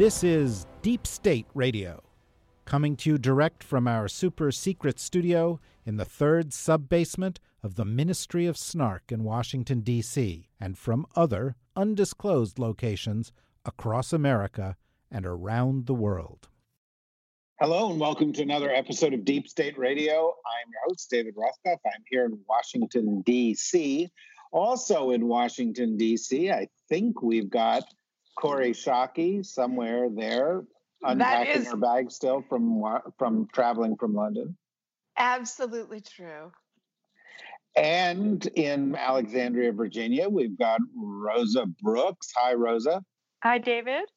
This is Deep State Radio, coming to you direct from our super secret studio in the third sub basement of the Ministry of Snark in Washington, D.C., and from other undisclosed locations across America and around the world. Hello, and welcome to another episode of Deep State Radio. I'm your host, David Rothkopf. I'm here in Washington, D.C. Also in Washington, D.C., I think we've got Kori Schake somewhere there, unpacking is- her bag still from from traveling from London. Absolutely true. And in Alexandria, Virginia, we've got Rosa Brooks. Hi, Rosa. Hi, David.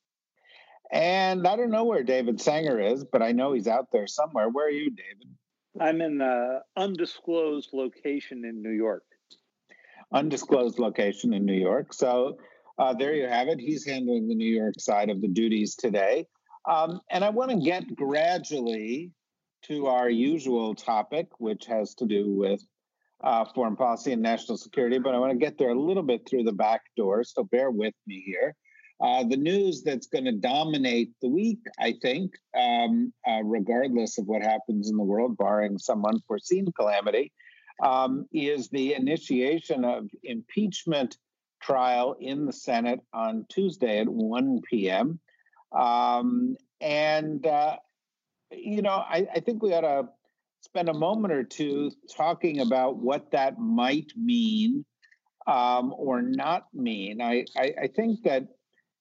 And I don't know where David Sanger is, but I know he's out there somewhere. Where are you, David? I'm in an undisclosed location in New York. Undisclosed location in New York. So uh, there you have it. He's handling the New York side of the duties today. Um, and I want to get gradually to our usual topic, which has to do with uh, foreign policy and national security, but I want to get there a little bit through the back door. So bear with me here. Uh, the news that's going to dominate the week, I think, um, uh, regardless of what happens in the world, barring some unforeseen calamity, um, is the initiation of impeachment trial in the Senate on Tuesday at 1 p.m. Um, and, uh, you know, I, I think we ought to spend a moment or two talking about what that might mean um, or not mean. I, I, I think that,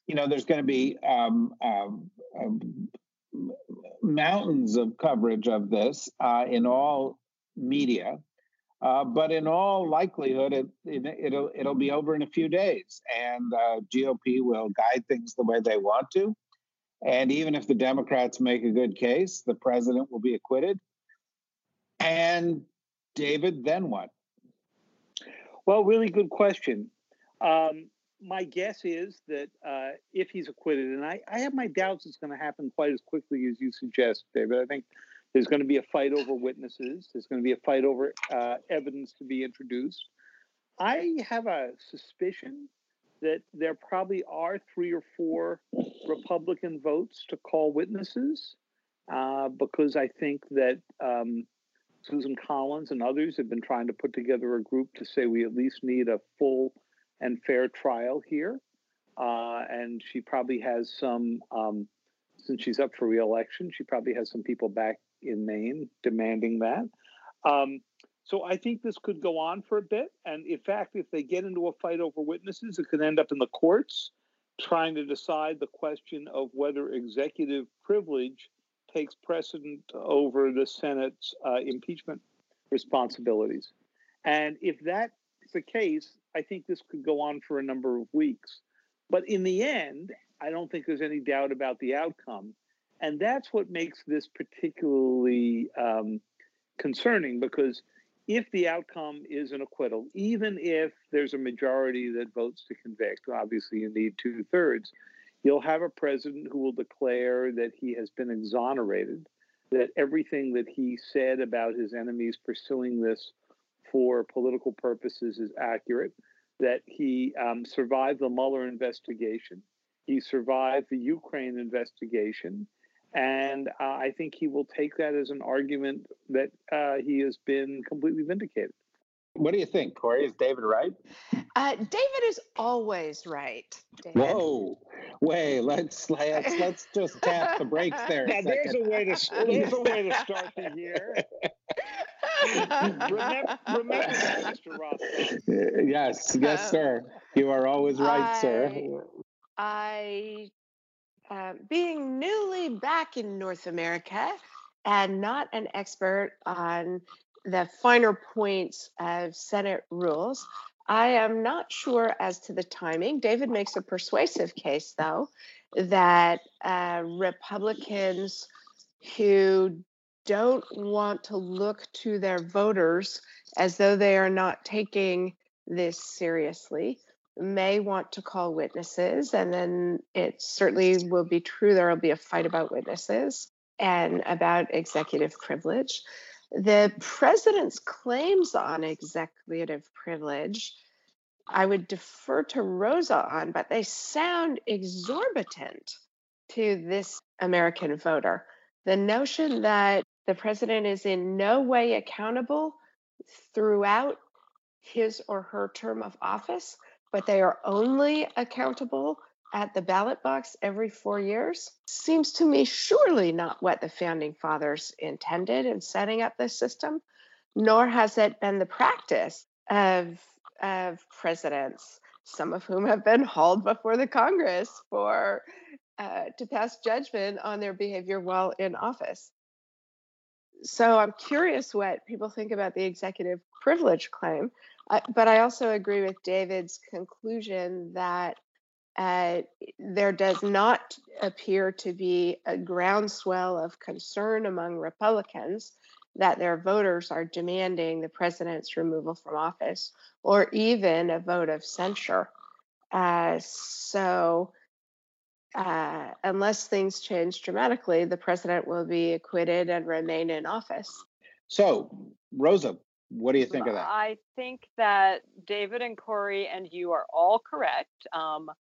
you know, there's going to be um, um, um, mountains of coverage of this uh, in all media. Uh, but in all likelihood, it, it, will it'll be over in a few days, and uh, GOP will guide things the way they want to. And even if the Democrats make a good case, the president will be acquitted. And David, then what? Well, really good question. Um, my guess is that uh, if he's acquitted, and I, I have my doubts it's going to happen quite as quickly as you suggest, David. I think there's going to be a fight over witnesses. There's going to be a fight over uh, evidence to be introduced. I have a suspicion that there probably are three or four Republican votes to call witnesses uh, because I think that um, Susan Collins and others have been trying to put together a group to say we at least need a full and fair trial here. Uh, and she probably has some, um, since she's up for reelection, she probably has some people back in Maine demanding that. Um, so I think this could go on for a bit. And in fact, if they get into a fight over witnesses, it could end up in the courts trying to decide the question of whether executive privilege takes precedent over the Senate's uh, impeachment responsibilities. And if that's the case, I think this could go on for a number of weeks. But in the end, I don't think there's any doubt about the outcome. And that's what makes this particularly um, concerning because if the outcome is an acquittal, even if there's a majority that votes to convict, obviously you need two thirds, you'll have a president who will declare that he has been exonerated, that everything that he said about his enemies pursuing this for political purposes is accurate, that he um, survived the Mueller investigation, he survived the Ukraine investigation. And uh, I think he will take that as an argument that uh, he has been completely vindicated. What do you think, Kori? Is David right? Uh, David is always right. David. Whoa, wait, let's let's let's just tap the brakes there. Now, a there's a way to there's a way to start the year. remember, remember that, Mr. Ross. Yes, yes, Uh, sir. You are always right, sir. I, uh, being newly back in North America and not an expert on the finer points of Senate rules, I am not sure as to the timing. David makes a persuasive case, though, that uh, Republicans who don't want to look to their voters as though they are not taking this seriously may want to call witnesses and then it certainly will be true there will be a fight about witnesses and about executive privilege. The president's claims on executive privilege i would defer to rosa on but they sound exorbitant to this american voter. The notion that the president is in no way accountable throughout his or her term of office, but they are only accountable at the ballot box every four years seems to me surely not what the founding fathers intended in setting up this system, nor has it been the practice of, of presidents, some of whom have been hauled before the Congress for uh, to pass judgment on their behavior while in office so I'm curious what people think about the executive privilege claim. But I also agree with David's conclusion that uh, there does not appear to be a groundswell of concern among Republicans that their voters are demanding the president's removal from office or even a vote of censure. Uh, so uh, unless things change dramatically, the president will be acquitted and remain in office. So, Rosa, what do you think of that? I think that David and Kori and you are all correct. Um,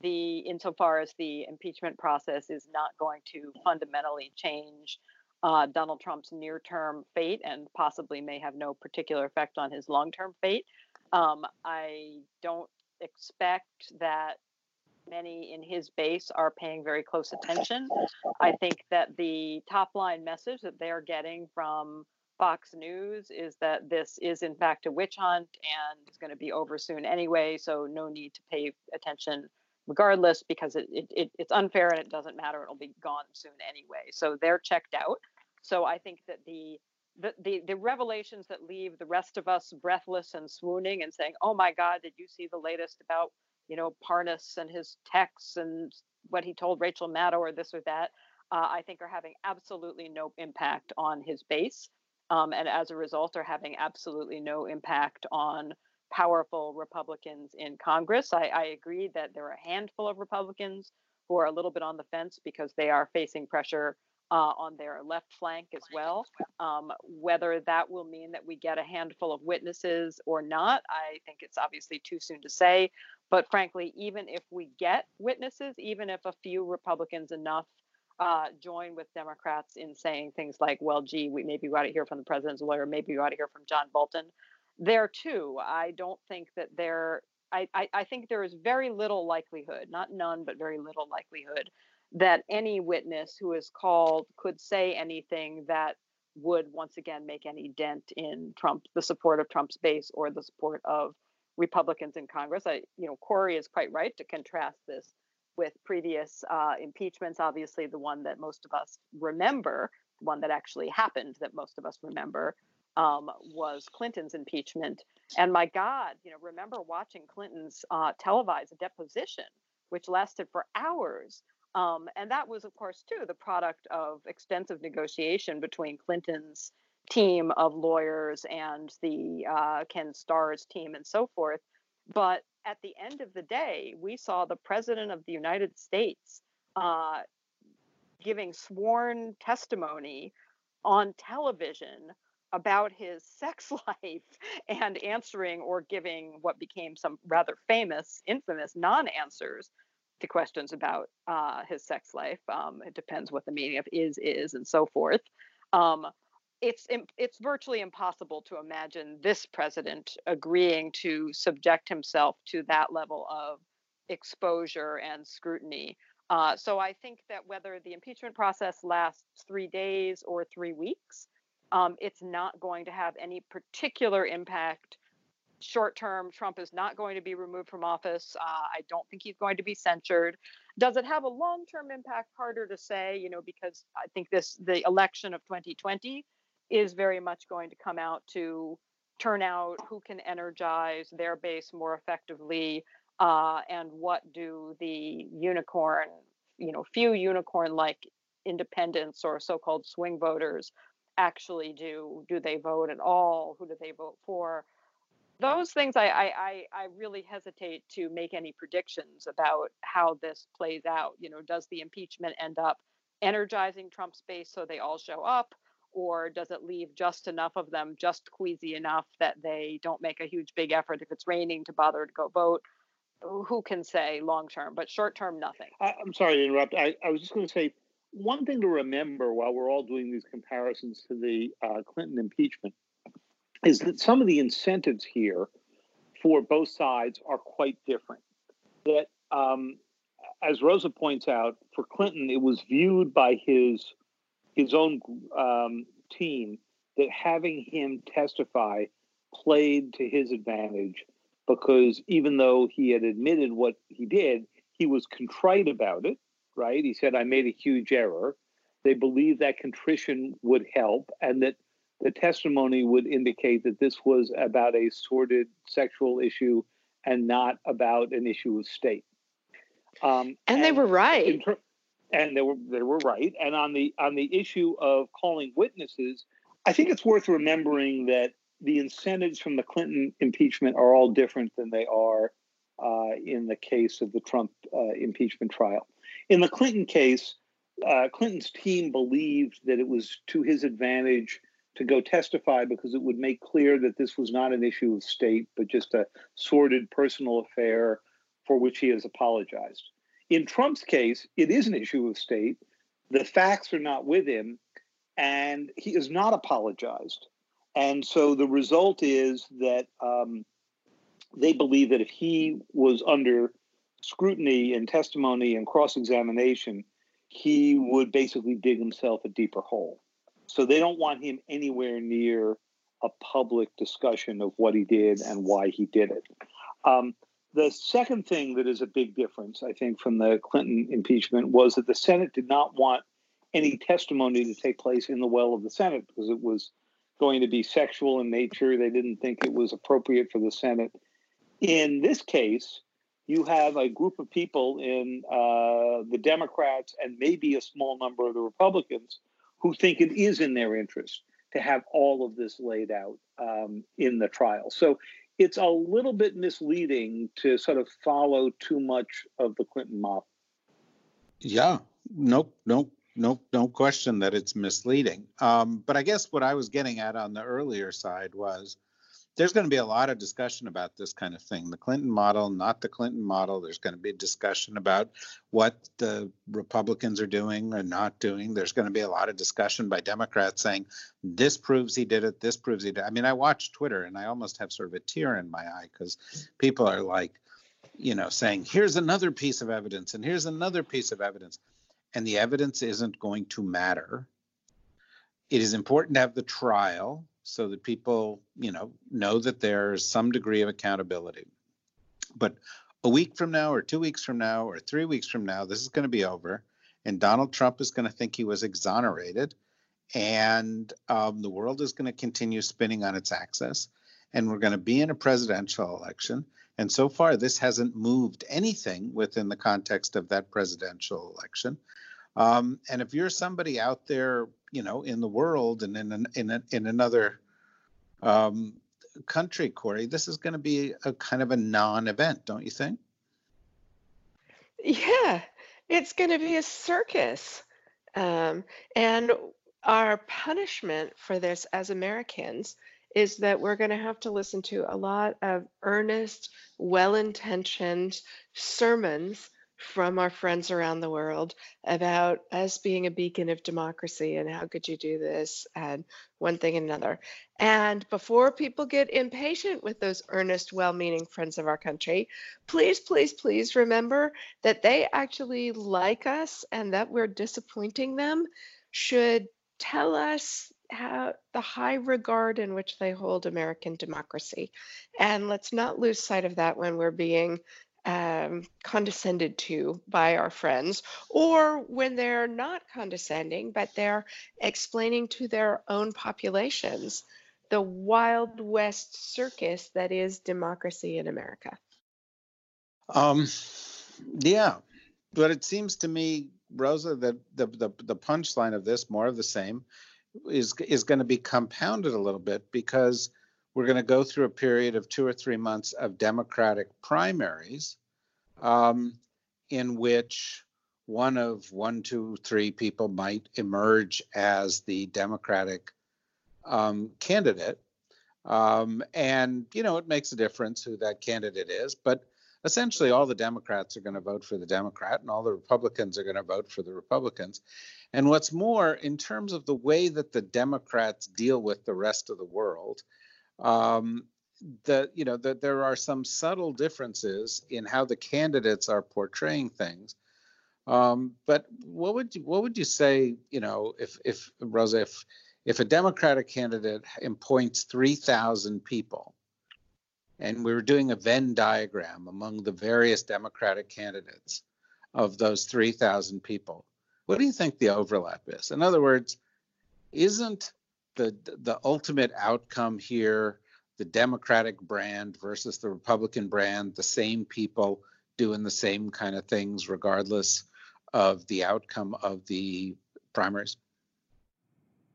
the insofar as the impeachment process is not going to fundamentally change uh, Donald Trump's near-term fate and possibly may have no particular effect on his long-term fate. Um, I don't expect that many in his base are paying very close attention. I think that the top line message that they're getting from Fox News is that this is in fact a witch hunt and it's going to be over soon anyway, so no need to pay attention regardless because it, it, it, it's unfair and it doesn't matter it'll be gone soon anyway so they're checked out so i think that the the, the, the revelations that leave the rest of us breathless and swooning and saying, "Oh my God, did you see the latest about you know, Parnas and his texts and what he told Rachel Maddow or this or that, uh, I think are having absolutely no impact on his base. Um, and as a result, are having absolutely no impact on powerful Republicans in Congress. I, I agree that there are a handful of Republicans who are a little bit on the fence because they are facing pressure uh, on their left flank as well. Um, whether that will mean that we get a handful of witnesses or not, I think it's obviously too soon to say. But frankly, even if we get witnesses, even if a few Republicans enough uh, join with Democrats in saying things like, well, gee, we maybe we ought to hear from the president's lawyer, maybe we ought to hear from John Bolton. There too, I don't think that there I, I, I, think there is very little likelihood, not none, but very little likelihood that any witness who is called could say anything that would once again make any dent in Trump, the support of Trump's base or the support of Republicans in Congress. I, you know, Kori is quite right to contrast this with previous uh, impeachments. Obviously, the one that most of us remember, the one that actually happened that most of us remember, um, was Clinton's impeachment. And my God, you know, remember watching Clinton's uh, televised deposition, which lasted for hours um, and that was, of course, too, the product of extensive negotiation between Clinton's team of lawyers and the uh, Ken Starr's team and so forth. But at the end of the day, we saw the president of the United States uh, giving sworn testimony on television about his sex life and answering or giving what became some rather famous, infamous non answers to questions about uh, his sex life. Um, it depends what the meaning of is is and so forth. Um, it's it's virtually impossible to imagine this president agreeing to subject himself to that level of exposure and scrutiny. Uh, so I think that whether the impeachment process lasts three days or three weeks, um, it's not going to have any particular impact short term, Trump is not going to be removed from office. Uh, I don't think he's going to be censured. Does it have a long term impact? Harder to say, you know, because I think this the election of 2020 is very much going to come out to turn out who can energize their base more effectively, uh, and what do the unicorn, you know, few unicorn like independents or so called swing voters actually do? Do they vote at all? Who do they vote for? Those things I, I, I really hesitate to make any predictions about how this plays out. You know, does the impeachment end up energizing Trump's base so they all show up? Or does it leave just enough of them just queasy enough that they don't make a huge big effort? If it's raining to bother to go vote who can say long term but short term nothing. I, am sorry to interrupt. I, I was just going to say one thing to remember while we're all doing these comparisons to the uh, clinton impeachment is that some of the incentives here for both sides are quite different. That um, as rosa points out for clinton it was viewed by his his own um, team that having him testify played to his advantage because even though he had admitted what he did, he was contrite about it, right? He said, I made a huge error. They believed that contrition would help and that the testimony would indicate that this was about a sordid sexual issue and not about an issue of state. Um, and, and, they were right. Ter- and they were they were right. And on the on the issue of calling witnesses, I think it's worth remembering that the incentives from the Clinton impeachment are all different than they are uh, in the case of the Trump uh, impeachment trial. In the Clinton case, uh, Clinton's team believed that it was to his advantage to go testify because it would make clear that this was not an issue of state, but just a sordid personal affair for which he has apologized. In Trump's case, it is an issue of state. The facts are not with him, and he has not apologized. And so the result is that um, they believe that if he was under scrutiny and testimony and cross examination, he would basically dig himself a deeper hole. So they don't want him anywhere near a public discussion of what he did and why he did it. Um, the second thing that is a big difference, I think, from the Clinton impeachment was that the Senate did not want any testimony to take place in the well of the Senate because it was going to be sexual in nature. They didn't think it was appropriate for the Senate. In this case, you have a group of people in uh, the Democrats and maybe a small number of the Republicans who think it is in their interest to have all of this laid out um, in the trial. So it's a little bit misleading to sort of follow too much of the Clinton model. Yeah, no, no, no, no question that it's misleading. Um, but I guess what I was getting at on the earlier side was there's going to be a lot of discussion about this kind of thing the Clinton model, not the Clinton model. There's going to be discussion about what the Republicans are doing or not doing. There's going to be a lot of discussion by Democrats saying, this proves he did it, this proves he did. I mean, I watch Twitter and I almost have sort of a tear in my eye because people are like, you know, saying, here's another piece of evidence and here's another piece of evidence. And the evidence isn't going to matter. It is important to have the trial so that people, you know, know that there's some degree of accountability. But a week from now, or two weeks from now, or three weeks from now, this is going to be over, and Donald Trump is going to think he was exonerated, and um, the world is going to continue spinning on its axis, and we're going to be in a presidential election. And so far, this hasn't moved anything within the context of that presidential election. Um, and if you're somebody out there, you know, in the world and in an, in a, in another um, country, Kori, this is going to be a kind of a non-event, don't you think? Yeah, it's going to be a circus, um, and our punishment for this as Americans is that we're going to have to listen to a lot of earnest, well-intentioned sermons from our friends around the world about us being a beacon of democracy and how could you do this and one thing and another. And before people get impatient with those earnest, well meaning friends of our country, please, please, please remember that they actually like us and that we're disappointing them should tell us how the high regard in which they hold American democracy. And let's not lose sight of that when we're being um, condescended to by our friends, or when they're not condescending, but they're explaining to their own populations the Wild West circus that is democracy in America. Um, yeah, but it seems to me, Rosa, that the the, the punchline of this, more of the same, is is going to be compounded a little bit because we're going to go through a period of two or three months of Democratic primaries, um, in which one of one, two, three people might emerge as the Democratic um, candidate. Um, and, you know, it makes a difference who that candidate is. But essentially, all the Democrats are going to vote for the Democrat, and all the Republicans are going to vote for the Republicans. And what's more, in terms of the way that the Democrats deal with the rest of the world, um, that you know that there are some subtle differences in how the candidates are portraying things. Um, but what would you what would you say? You know, if if Rose, if if a Democratic candidate appoints three thousand people, and we were doing a Venn diagram among the various Democratic candidates of those three thousand people, what do you think the overlap is? In other words, isn't the the ultimate outcome here the Democratic brand versus the Republican brand, the same people doing the same kind of things regardless of the outcome of the primaries?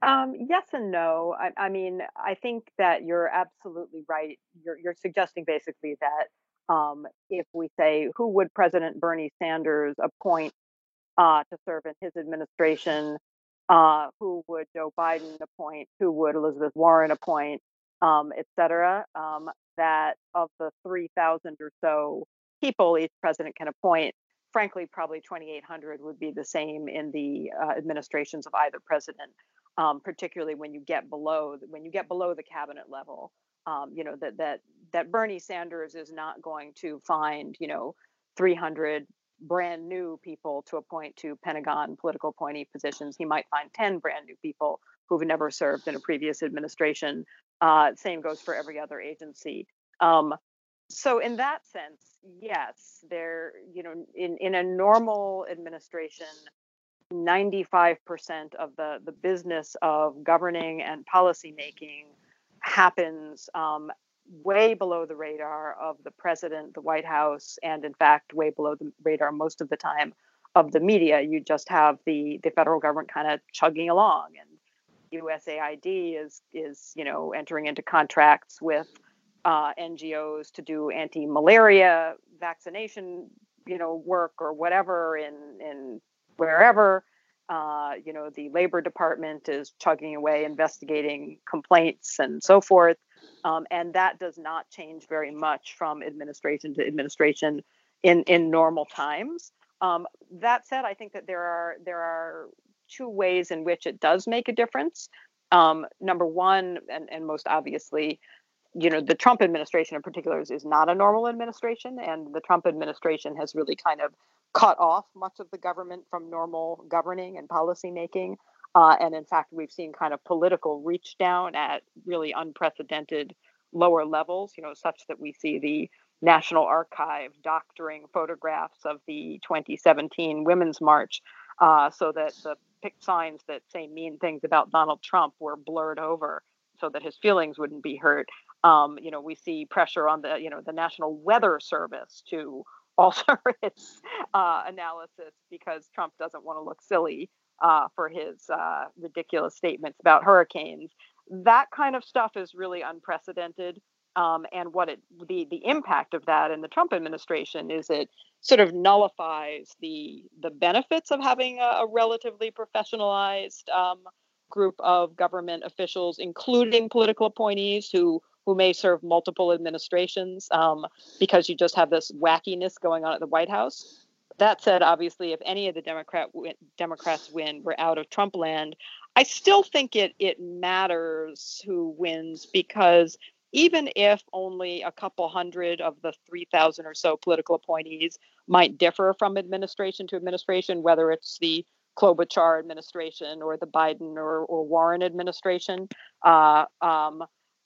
Um, yes and no. I, I, mean, I think that you're absolutely right. You're, you're suggesting basically that um, if we say who would President Bernie Sanders appoint uh, to serve in his administration, uh, who would Joe Biden appoint, who would Elizabeth Warren appoint, um, et cetera, um, that of the 3,000 or so people each president can appoint, frankly, probably 2,800 would be the same in the uh, administrations of either president. Um, particularly when you get below when you get below the cabinet level, um, you know that that that Bernie Sanders is not going to find you know 300 brand new people to appoint to Pentagon political appointee positions. He might find 10 brand new people who've never served in a previous administration. Uh, same goes for every other agency. Um, so in that sense, yes, there, you know, in, in a normal administration, 95% of the, the business of governing and policy making happens um, way below the radar of the president, the White House, and in fact, way below the radar most of the time of the media. You just have the, the federal government kind of chugging along and USAID is is you know entering into contracts with uh, NGOs to do anti-malaria vaccination, you know, work or whatever in in wherever. Uh, you know, the Labor Department is chugging away, investigating complaints and so forth, um, and that does not change very much from administration to administration in in normal times. Um, that said, I think that there are there are two ways in which it does make a difference. Um, number one, and, and most obviously, you know, the Trump administration in particular is, is not a normal administration, and the Trump administration has really kind of cut off much of the government from normal governing and policy making. Uh, and in fact, we've seen kind of political reach down at really unprecedented lower levels, you know, such that we see the National Archive doctoring photographs of the 2017 Women's March uh, so that the signs that say mean things about Donald Trump were blurred over so that his feelings wouldn't be hurt. Um, you know, we see pressure on the, you know, the National Weather Service to alter its uh, analysis because Trump doesn't want to look silly uh, for his uh, ridiculous statements about hurricanes. That kind of stuff is really unprecedented. Um, and what it the the impact of that in the Trump administration is it sort of nullifies the the benefits of having a, a relatively professionalized um, group of government officials, including political appointees who who may serve multiple administrations, um, because you just have this wackiness going on at the White House. That said, obviously, if any of the Democrat Democrats win, we're out of Trump land. I still think it it matters who wins because even if only a couple hundred of the 3,000 or so political appointees might differ from administration to administration, whether it's the Klobuchar administration or the Biden or, or Warren administration, uh, um,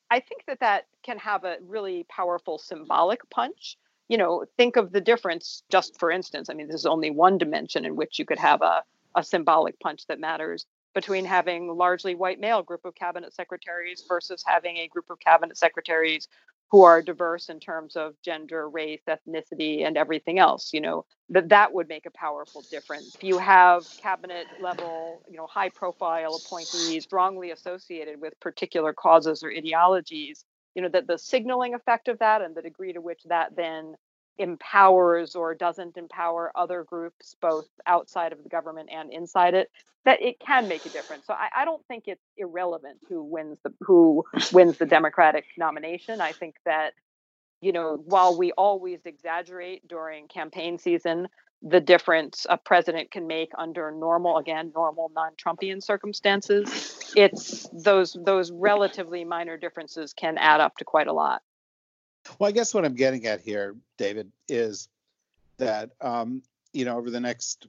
I think that that can have a really powerful symbolic punch. You know, think of the difference, just for instance. I mean, this is only one dimension in which you could have a, a symbolic punch that matters between having largely white male group of cabinet secretaries versus having a group of cabinet secretaries who are diverse in terms of gender, race, ethnicity, and everything else. You know that that would make a powerful difference. If you have cabinet level, you know, high profile appointees strongly associated with particular causes or ideologies, you know that the signaling effect of that and the degree to which that then empowers or doesn't empower other groups both outside of the government and inside it that it can make a difference. So I, I, don't think it's irrelevant who wins the who wins the democratic nomination. I think that you know while we always exaggerate during campaign season the difference a president can make under normal again normal non-trumpian circumstances it's those those relatively minor differences can add up to quite a lot well, I guess what I'm getting at here, David, is that um, you know over the next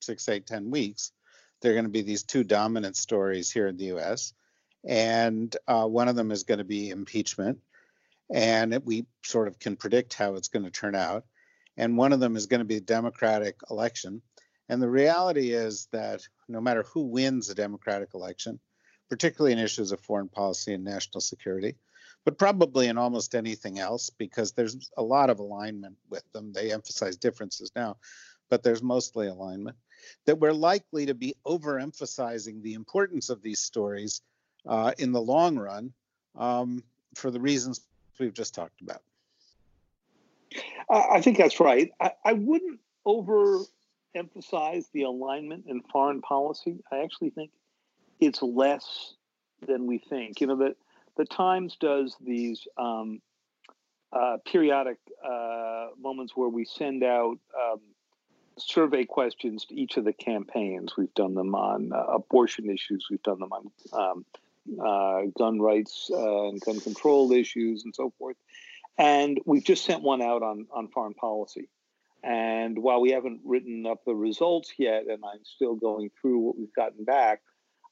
six, eight, ten weeks, there are going to be these two dominant stories here in the U.S., and uh, one of them is going to be impeachment, and we sort of can predict how it's going to turn out, and one of them is going to be a Democratic election, and the reality is that no matter who wins a Democratic election, particularly in issues of foreign policy and national security, but probably in almost anything else because there's a lot of alignment with them. They emphasize differences now, but there's mostly alignment. That we're likely to be overemphasizing the importance of these stories uh, in the long run um, for the reasons we've just talked about. I think that's right. I, I wouldn't overemphasize the alignment in foreign policy. I actually think it's less than we think. You know, that the Times does these um, uh, periodic uh, moments where we send out um, survey questions to each of the campaigns. We've done them on uh, abortion issues, we've done them on um, uh, gun rights uh, and gun control issues, and so forth. And we've just sent one out on, on foreign policy. And while we haven't written up the results yet, and I'm still going through what we've gotten back,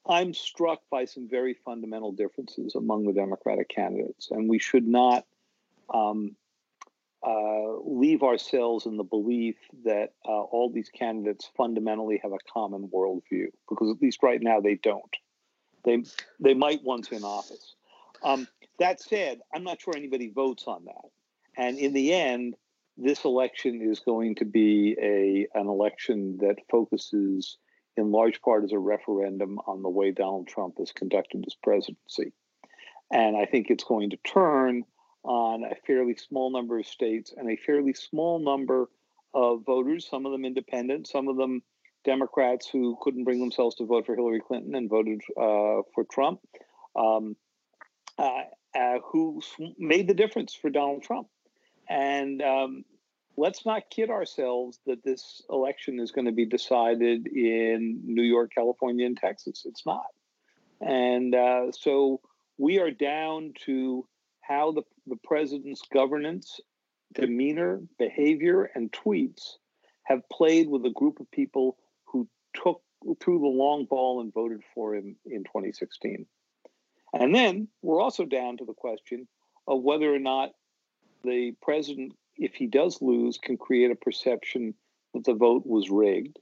I'm struck by some very fundamental differences among the Democratic candidates, and we should not um, uh, leave ourselves in the belief that uh, all these candidates fundamentally have a common worldview, because at least right now they don't. They they might once in office. Um, that said, I'm not sure anybody votes on that, and in the end, this election is going to be a an election that focuses in large part as a referendum on the way Donald Trump has conducted his presidency. And I think it's going to turn on a fairly small number of states and a fairly small number of voters, some of them independent, some of them Democrats who couldn't bring themselves to vote for Hillary Clinton and voted uh, for Trump, um, uh, uh, who made the difference for Donald Trump. And um, let's not kid ourselves that this election is going to be decided in New York, California, and Texas. It's not. And uh, so we are down to how the, the president's governance, demeanor, behavior, and tweets have played with a group of people who took threw the long ball and voted for him in 2016. And then we're also down to the question of whether or not the president if he does lose, can create a perception that the vote was rigged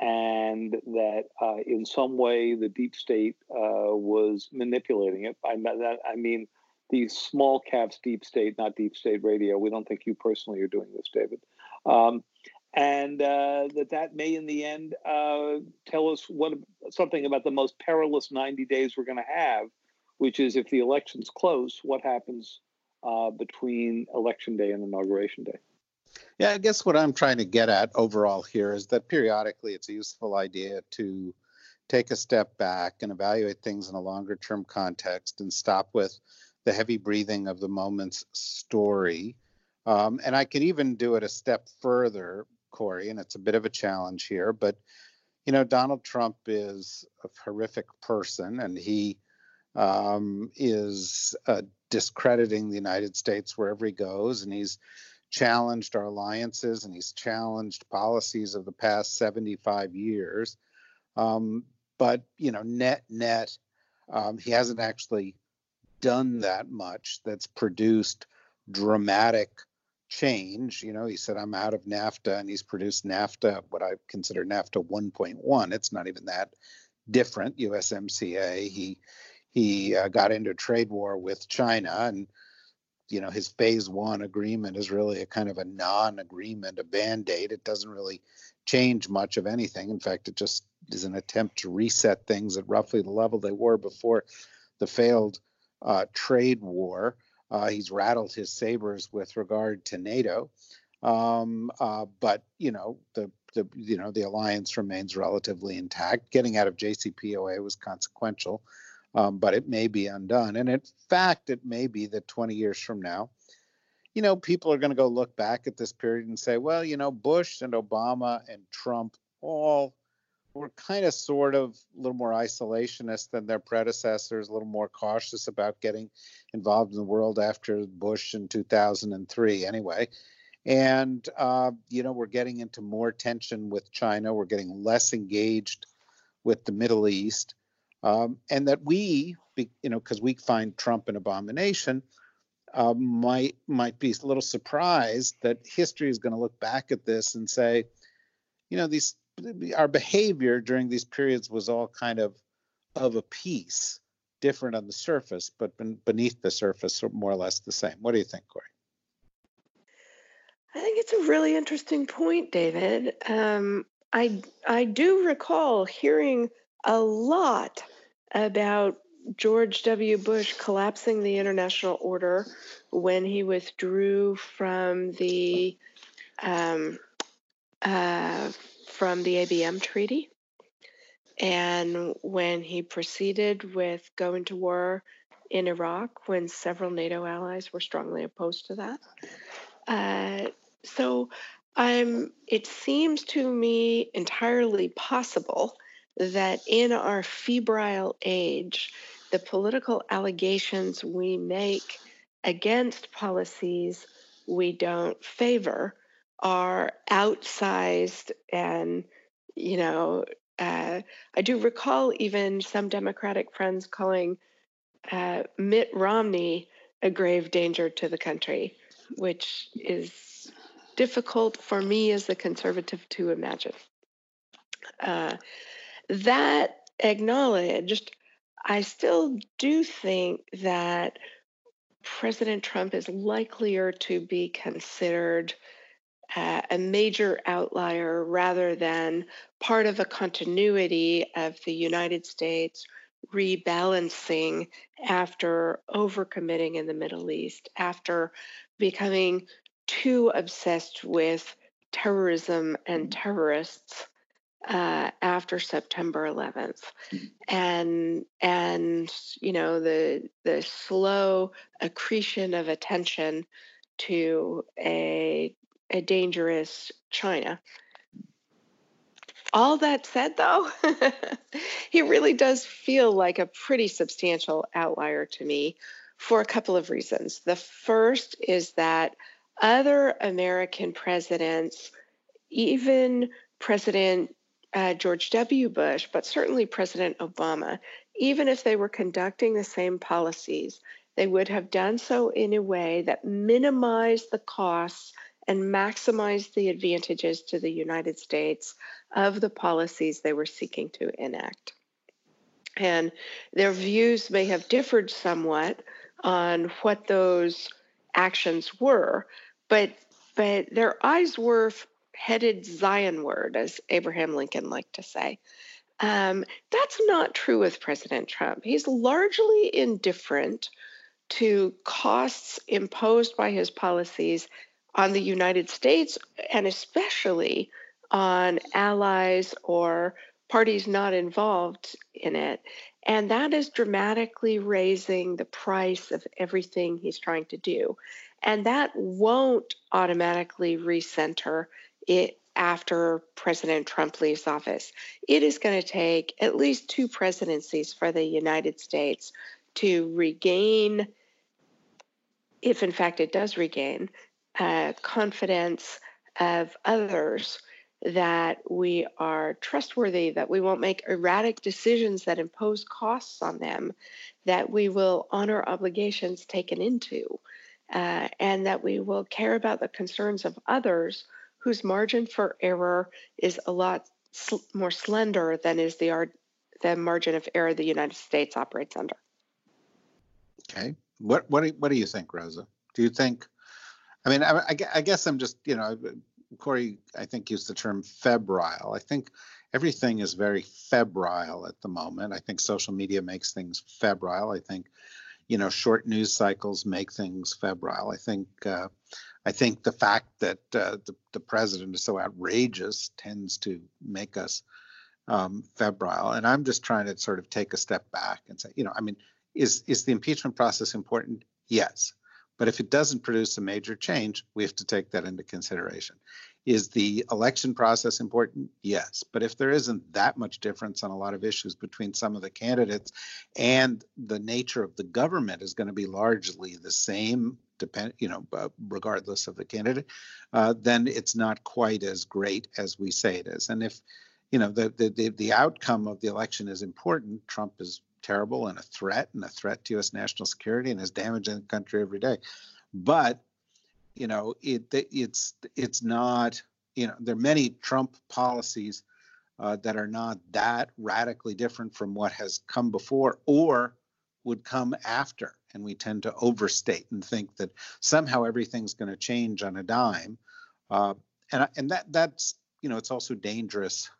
and that uh, in some way the deep state uh, was manipulating it. I, I mean, the small caps deep state, not deep state radio. We don't think you personally are doing this, David. Um, and uh, that that may, in the end, uh, tell us what something about the most perilous 90 days we're going to have, which is if the election's close, what happens uh, between election day and inauguration day. Yeah, I guess what I'm trying to get at overall here is that periodically it's a useful idea to take a step back and evaluate things in a longer term context and stop with the heavy breathing of the moment's story. Um, and I can even do it a step further, Kori, and it's a bit of a challenge here, but you know, Donald Trump is a horrific person and he um, is uh, discrediting the United States wherever he goes, and he's challenged our alliances and he's challenged policies of the past 75 years. Um, but you know, net net, um, he hasn't actually done that much that's produced dramatic change. You know, he said, I'm out of NAFTA, and he's produced NAFTA, what I consider NAFTA 1.1. It's not even that different. USMCA. He he uh, got into trade war with China, and you know his phase one agreement is really a kind of a non-agreement, a band-aid. It doesn't really change much of anything. In fact, it just is an attempt to reset things at roughly the level they were before the failed uh, trade war. Uh, he's rattled his sabers with regard to NATO, um, uh, but you know the the you know the alliance remains relatively intact. Getting out of JCPOA was consequential, um, but it may be undone. And in fact, it may be that 20 years from now, you know, people are going to go look back at this period and say, well, you know, Bush and Obama and Trump all were kind of sort of a little more isolationist than their predecessors, a little more cautious about getting involved in the world after Bush in 2003, anyway. And, uh, you know, we're getting into more tension with China, we're getting less engaged with the Middle East. Um, and that we, you know, because we find Trump an abomination, uh, might might be a little surprised that history is going to look back at this and say, you know, these our behavior during these periods was all kind of of a piece, different on the surface, but beneath the surface, more or less the same. What do you think, Kori? I think it's a really interesting point, David. Um, I I do recall hearing a lot about George W. Bush collapsing the international order when he withdrew from the um, uh, from the ABM treaty, and when he proceeded with going to war in Iraq, when several NATO allies were strongly opposed to that. Uh, so, I'm. It seems to me entirely possible that in our febrile age, the political allegations we make against policies we don't favor are outsized and you know uh, i do recall even some democratic friends calling uh, mitt romney a grave danger to the country which is difficult for me as a conservative to imagine. Uh, that acknowledged, I still do think that President Trump is likelier to be considered uh, a major outlier rather than part of a continuity of the United States rebalancing after overcommitting in the Middle East, after becoming too obsessed with terrorism and terrorists uh, after September 11th, mm-hmm. and and you know the the slow accretion of attention to a a dangerous China. All that said, though, he really does feel like a pretty substantial outlier to me for a couple of reasons. The first is that other American presidents, even President uh, George W. Bush, but certainly President Obama, even if they were conducting the same policies, they would have done so in a way that minimized the costs and maximized the advantages to the United States of the policies they were seeking to enact. And their views may have differed somewhat on what those actions were, but but their eyes were headed Zionward, as Abraham Lincoln liked to say. Um, that's not true with President Trump. He's largely indifferent to costs imposed by his policies on the United States and especially on allies or parties not involved in it. And that is dramatically raising the price of everything he's trying to do. And that won't automatically recenter it after President Trump leaves office. It is going to take at least two presidencies for the United States to regain, if in fact it does regain, uh, confidence of others that we are trustworthy, that we won't make erratic decisions that impose costs on them, that we will honor obligations taken into, uh, and that we will care about the concerns of others whose margin for error is a lot sl- more slender than is the ar- the margin of error the United States operates under. Okay. What what do, what do you think, Rosa? Do you think? I mean, I, I guess I'm just you know, Kori. I think used the term febrile. I think everything is very febrile at the moment. I think social media makes things febrile. I think you know short news cycles make things febrile. I think uh, I think the fact that uh, the the president is so outrageous tends to make us um, febrile. And I'm just trying to sort of take a step back and say, you know, I mean, is is the impeachment process important? Yes. But if it doesn't produce a major change, we have to take that into consideration. Is the election process important? Yes. But if there isn't that much difference on a lot of issues between some of the candidates and the nature of the government is going to be largely the same, depend, you know, uh, regardless of the candidate, uh, then it's not quite as great as we say it is. And if, you know, the, the, the, the outcome of the election is important, Trump is terrible and a threat and a threat to U.S. national security and is damaging the country every day. But you know, it it's it's not you know there are many Trump policies uh, that are not that radically different from what has come before or would come after. And we tend to overstate and think that somehow everything's going to change on a dime. Uh, and and that that's you know it's also dangerous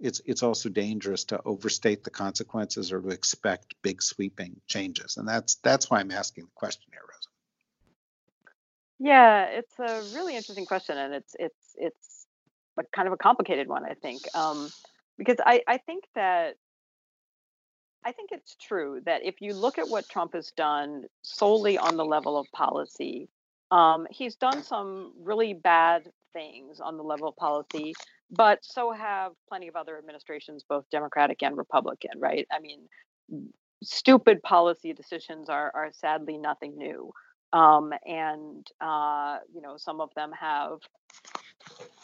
it's it's also dangerous to overstate the consequences or to expect big sweeping changes and that's that's why i'm asking the question here rosa yeah it's a really interesting question and it's it's it's a kind of a complicated one i think um, because i i think that I think it's true that if you look at what Trump has done solely on the level of policy, um, he's done some really bad things on the level of policy but so have plenty of other administrations, both Democratic and Republican, right? I mean, stupid policy decisions are, are sadly nothing new. Um, and, uh, you know, some of them have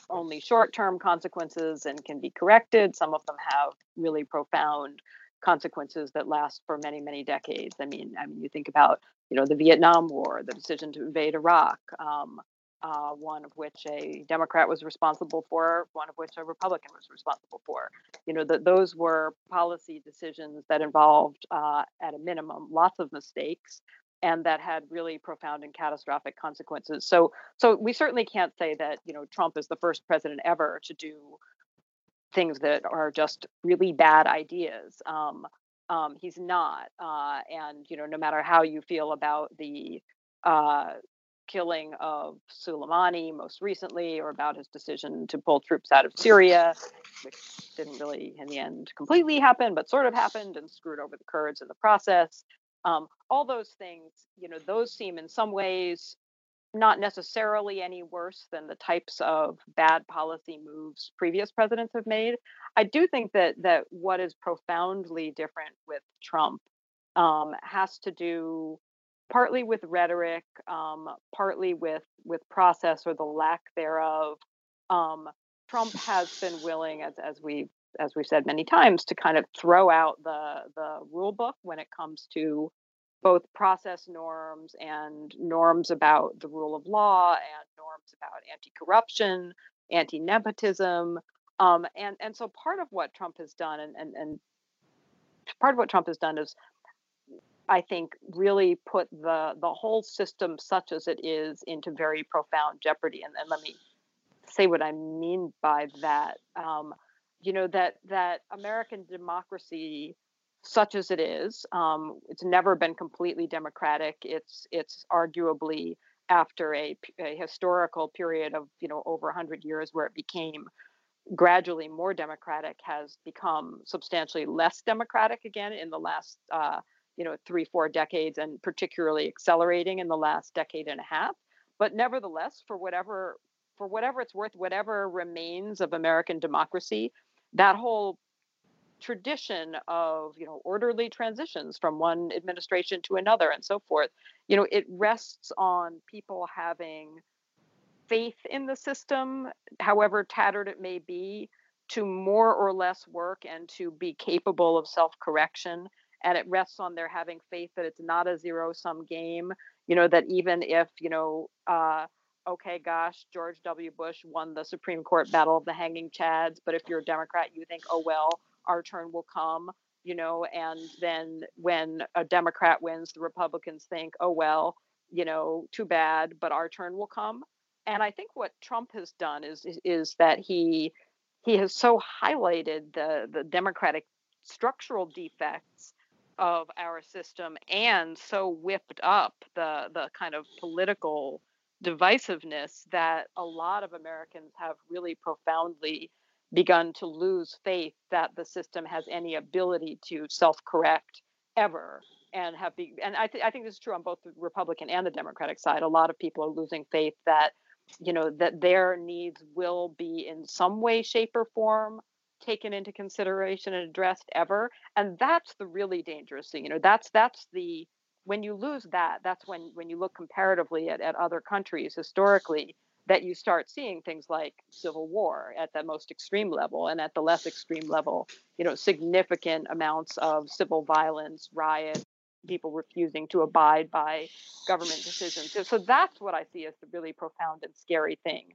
only short term consequences and can be corrected. Some of them have really profound consequences that last for many, many decades. I mean, I mean, you think about, you know, the Vietnam War, the decision to invade Iraq, um, uh, one of which a Democrat was responsible for, one of which a Republican was responsible for. You know, that those were policy decisions that involved, uh, at a minimum, lots of mistakes and that had really profound and catastrophic consequences. So, so we certainly can't say that you know Trump is the first president ever to do things that are just really bad ideas. Um, um, he's not, uh, and you know, no matter how you feel about the uh, killing of Soleimani most recently, or about his decision to pull troops out of Syria, which didn't really, in the end, completely happen, but sort of happened and screwed over the Kurds in the process. Um, all those things, you know, those seem in some ways not necessarily any worse than the types of bad policy moves previous presidents have made. I do think that that what is profoundly different with Trump um, has to do partly with rhetoric, um, partly with with process or the lack thereof. Um, Trump has been willing, as as we as we've said many times, to kind of throw out the the rule book when it comes to both process norms and norms about the rule of law and norms about anti-corruption, anti-nepotism. Um, and and so part of what Trump has done and, and and part of what Trump has done is I think really put the the whole system such as it is into very profound jeopardy. And, and let me say what I mean by that. Um, you know that that American democracy, such as it is, um, it's never been completely democratic. It's it's arguably after a, a historical period of you know over 100 years where it became gradually more democratic has become substantially less democratic again in the last uh, you know three four decades and particularly accelerating in the last decade and a half but nevertheless for whatever for whatever it's worth whatever remains of american democracy that whole tradition of you know orderly transitions from one administration to another and so forth you know it rests on people having faith in the system however tattered it may be to more or less work and to be capable of self correction and it rests on their having faith that it's not a zero sum game you know that even if you know uh, okay gosh george w bush won the supreme court battle of the hanging chads but if you're a democrat you think oh well our turn will come, you know, and then when a Democrat wins, the Republicans think, oh, well, you know, too bad, but our turn will come. And I think what Trump has done is is, that he he has so highlighted the the democratic structural defects of our system and so whipped up the the kind of political divisiveness that a lot of Americans have really profoundly begun to lose faith that the system has any ability to self-correct ever and have be and I, th- I think this is true on both the republican and the democratic side. A lot of people are losing faith that you know that their needs will be in some way shape or form taken into consideration and addressed ever and that's the really dangerous thing you know that's that's the when you lose that that's when when you look comparatively at, at other countries historically that you start seeing things like civil war at the most extreme level and at the less extreme level you know significant amounts of civil violence riots people refusing to abide by government decisions. So, that's what i see as the really profound and scary thing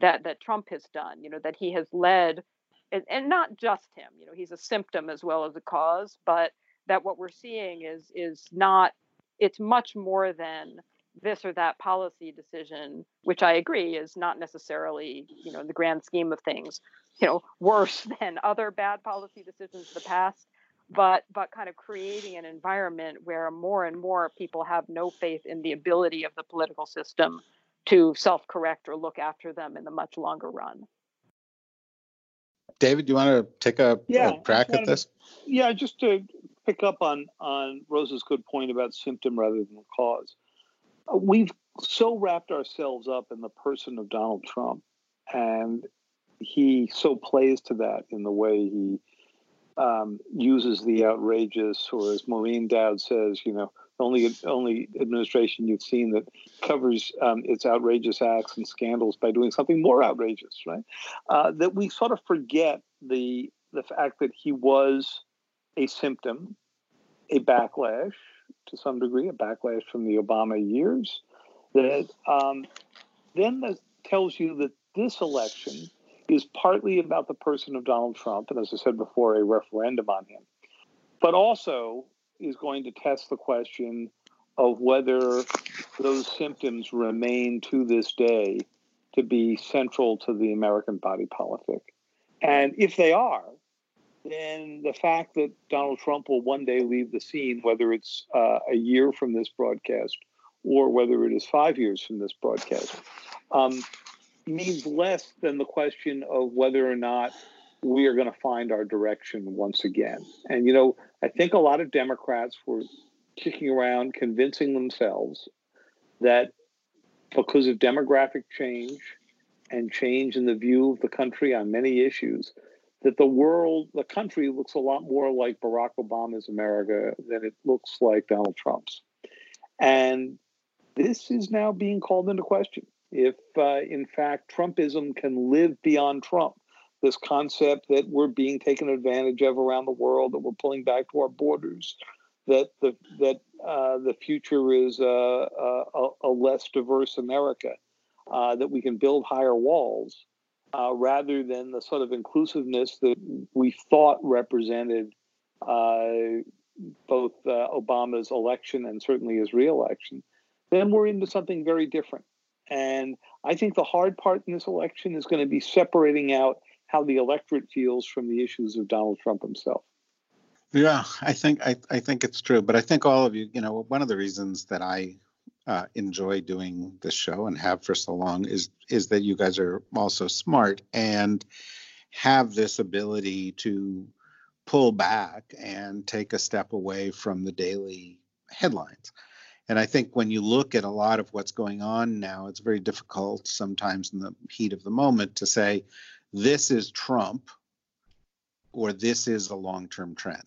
that that trump has done you know that he has led and, and not just him you know he's a symptom as well as a cause but that what we're seeing is is not it's much more than this or that policy decision, which I agree is not necessarily, you know, in the grand scheme of things, you know, worse than other bad policy decisions of the past, but but kind of creating an environment where more and more people have no faith in the ability of the political system to self-correct or look after them in the much longer run. David, do you want to take a, yeah, a crack at this? Yeah, just to pick up on on Rosa's good point about symptom rather than cause. We've so wrapped ourselves up in the person of Donald Trump, and he so plays to that in the way he um, uses the outrageous, or as Maureen Dowd says, you know, only only administration you've seen that covers um, its outrageous acts and scandals by doing something more outrageous, right? Uh, that we sort of forget the the fact that he was a symptom, a backlash to some degree, a backlash from the Obama years, that um, then that tells you that this election is partly about the person of Donald Trump, and as I said before, a referendum on him, but also is going to test the question of whether those symptoms remain to this day to be central to the American body politic. And if they are, then the fact that Donald Trump will one day leave the scene, whether it's uh, a year from this broadcast or whether it is five years from this broadcast, um, means less than the question of whether or not we are going to find our direction once again. And, you know, I think a lot of Democrats were kicking around convincing themselves that because of demographic change and change in the view of the country on many issues, that the world, the country looks a lot more like Barack Obama's America than it looks like Donald Trump's. And this is now being called into question. If, uh, in fact, Trumpism can live beyond Trump, this concept that we're being taken advantage of around the world, that we're pulling back to our borders, that the that uh, the future is a, a, less diverse America, uh, that we can build higher walls, uh, rather than the sort of inclusiveness that we thought represented uh, both uh, Obama's election and certainly his reelection, then we're into something very different. And I think the hard part in this election is going to be separating out how the electorate feels from the issues of Donald Trump himself. Yeah, I think I, I think it's true, but I think all of you, you know, one of the reasons that I uh, enjoy doing this show and have for so long is is that you guys are also smart and have this ability to pull back and take a step away from the daily headlines. And I think when you look at a lot of what's going on now, it's very difficult sometimes in the heat of the moment to say this is Trump or this is a long term trend.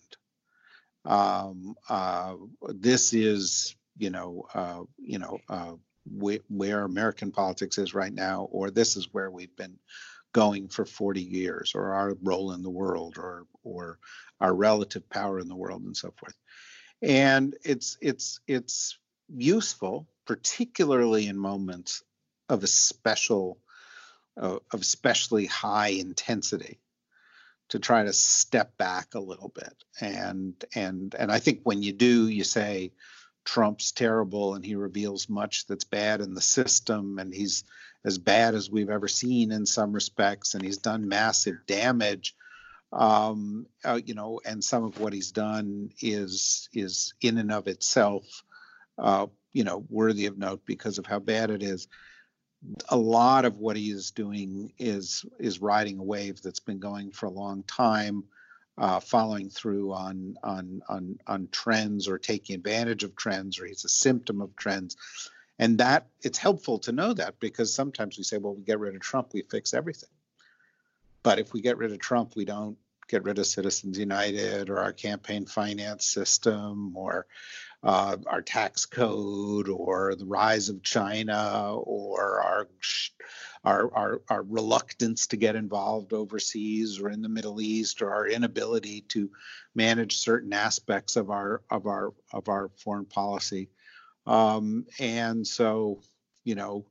Um, uh, this is you know, uh, you know, uh, wh- where American politics is right now, or this is where we've been going for 40 years, or our role in the world, or or our relative power in the world, and so forth. And it's it's it's useful, particularly in moments of a special, uh, of especially high intensity, to try to step back a little bit. And and and I think when you do, you say Trump's terrible and he reveals much that's bad in the system and he's as bad as we've ever seen in some respects and he's done massive damage um, uh, you know and some of what he's done is is in and of itself uh, you know worthy of note because of how bad it is. A lot of what he is doing is is riding a wave that's been going for a long time, uh, following through on on on on trends or taking advantage of trends, or he's a symptom of trends, and that it's helpful to know that because sometimes we say, well, we get rid of Trump, we fix everything, but if we get rid of Trump, we don't get rid of Citizens United or our campaign finance system or uh, our tax code or the rise of China or our, our, our, our reluctance to get involved overseas or in the Middle East or our inability to manage certain aspects of our of our of our foreign policy. Um, and so, you know,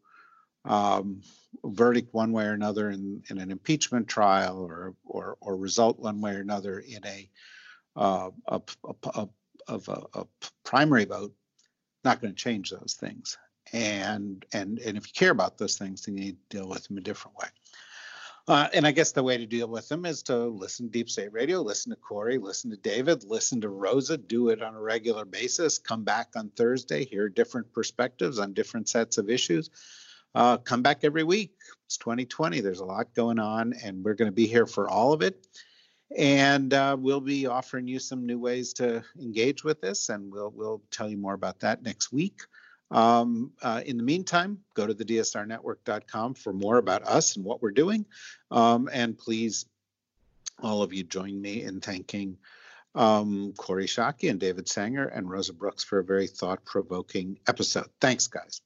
um, verdict one way or another in, in an impeachment trial or, or, or result one way or another in a, uh, a, a, a of a, a primary vote, not going to change those things. And and and if you care about those things, then you need to deal with them a different way. Uh, and I guess the way to deal with them is to listen to Deep State Radio, listen to Kori, listen to David, listen to Rosa, do it on a regular basis. Come back on Thursday, hear different perspectives on different sets of issues. Uh, come back every week. It's 2020. There's a lot going on, and we're going to be here for all of it and uh, we'll be offering you some new ways to engage with this, and we'll we'll tell you more about that next week. Um, uh, in the meantime, go to the dsrnetwork.com for more about us and what we're doing, um, and please, all of you, join me in thanking um, Kori Schake and David Sanger and Rosa Brooks for a very thought-provoking episode. Thanks, guys.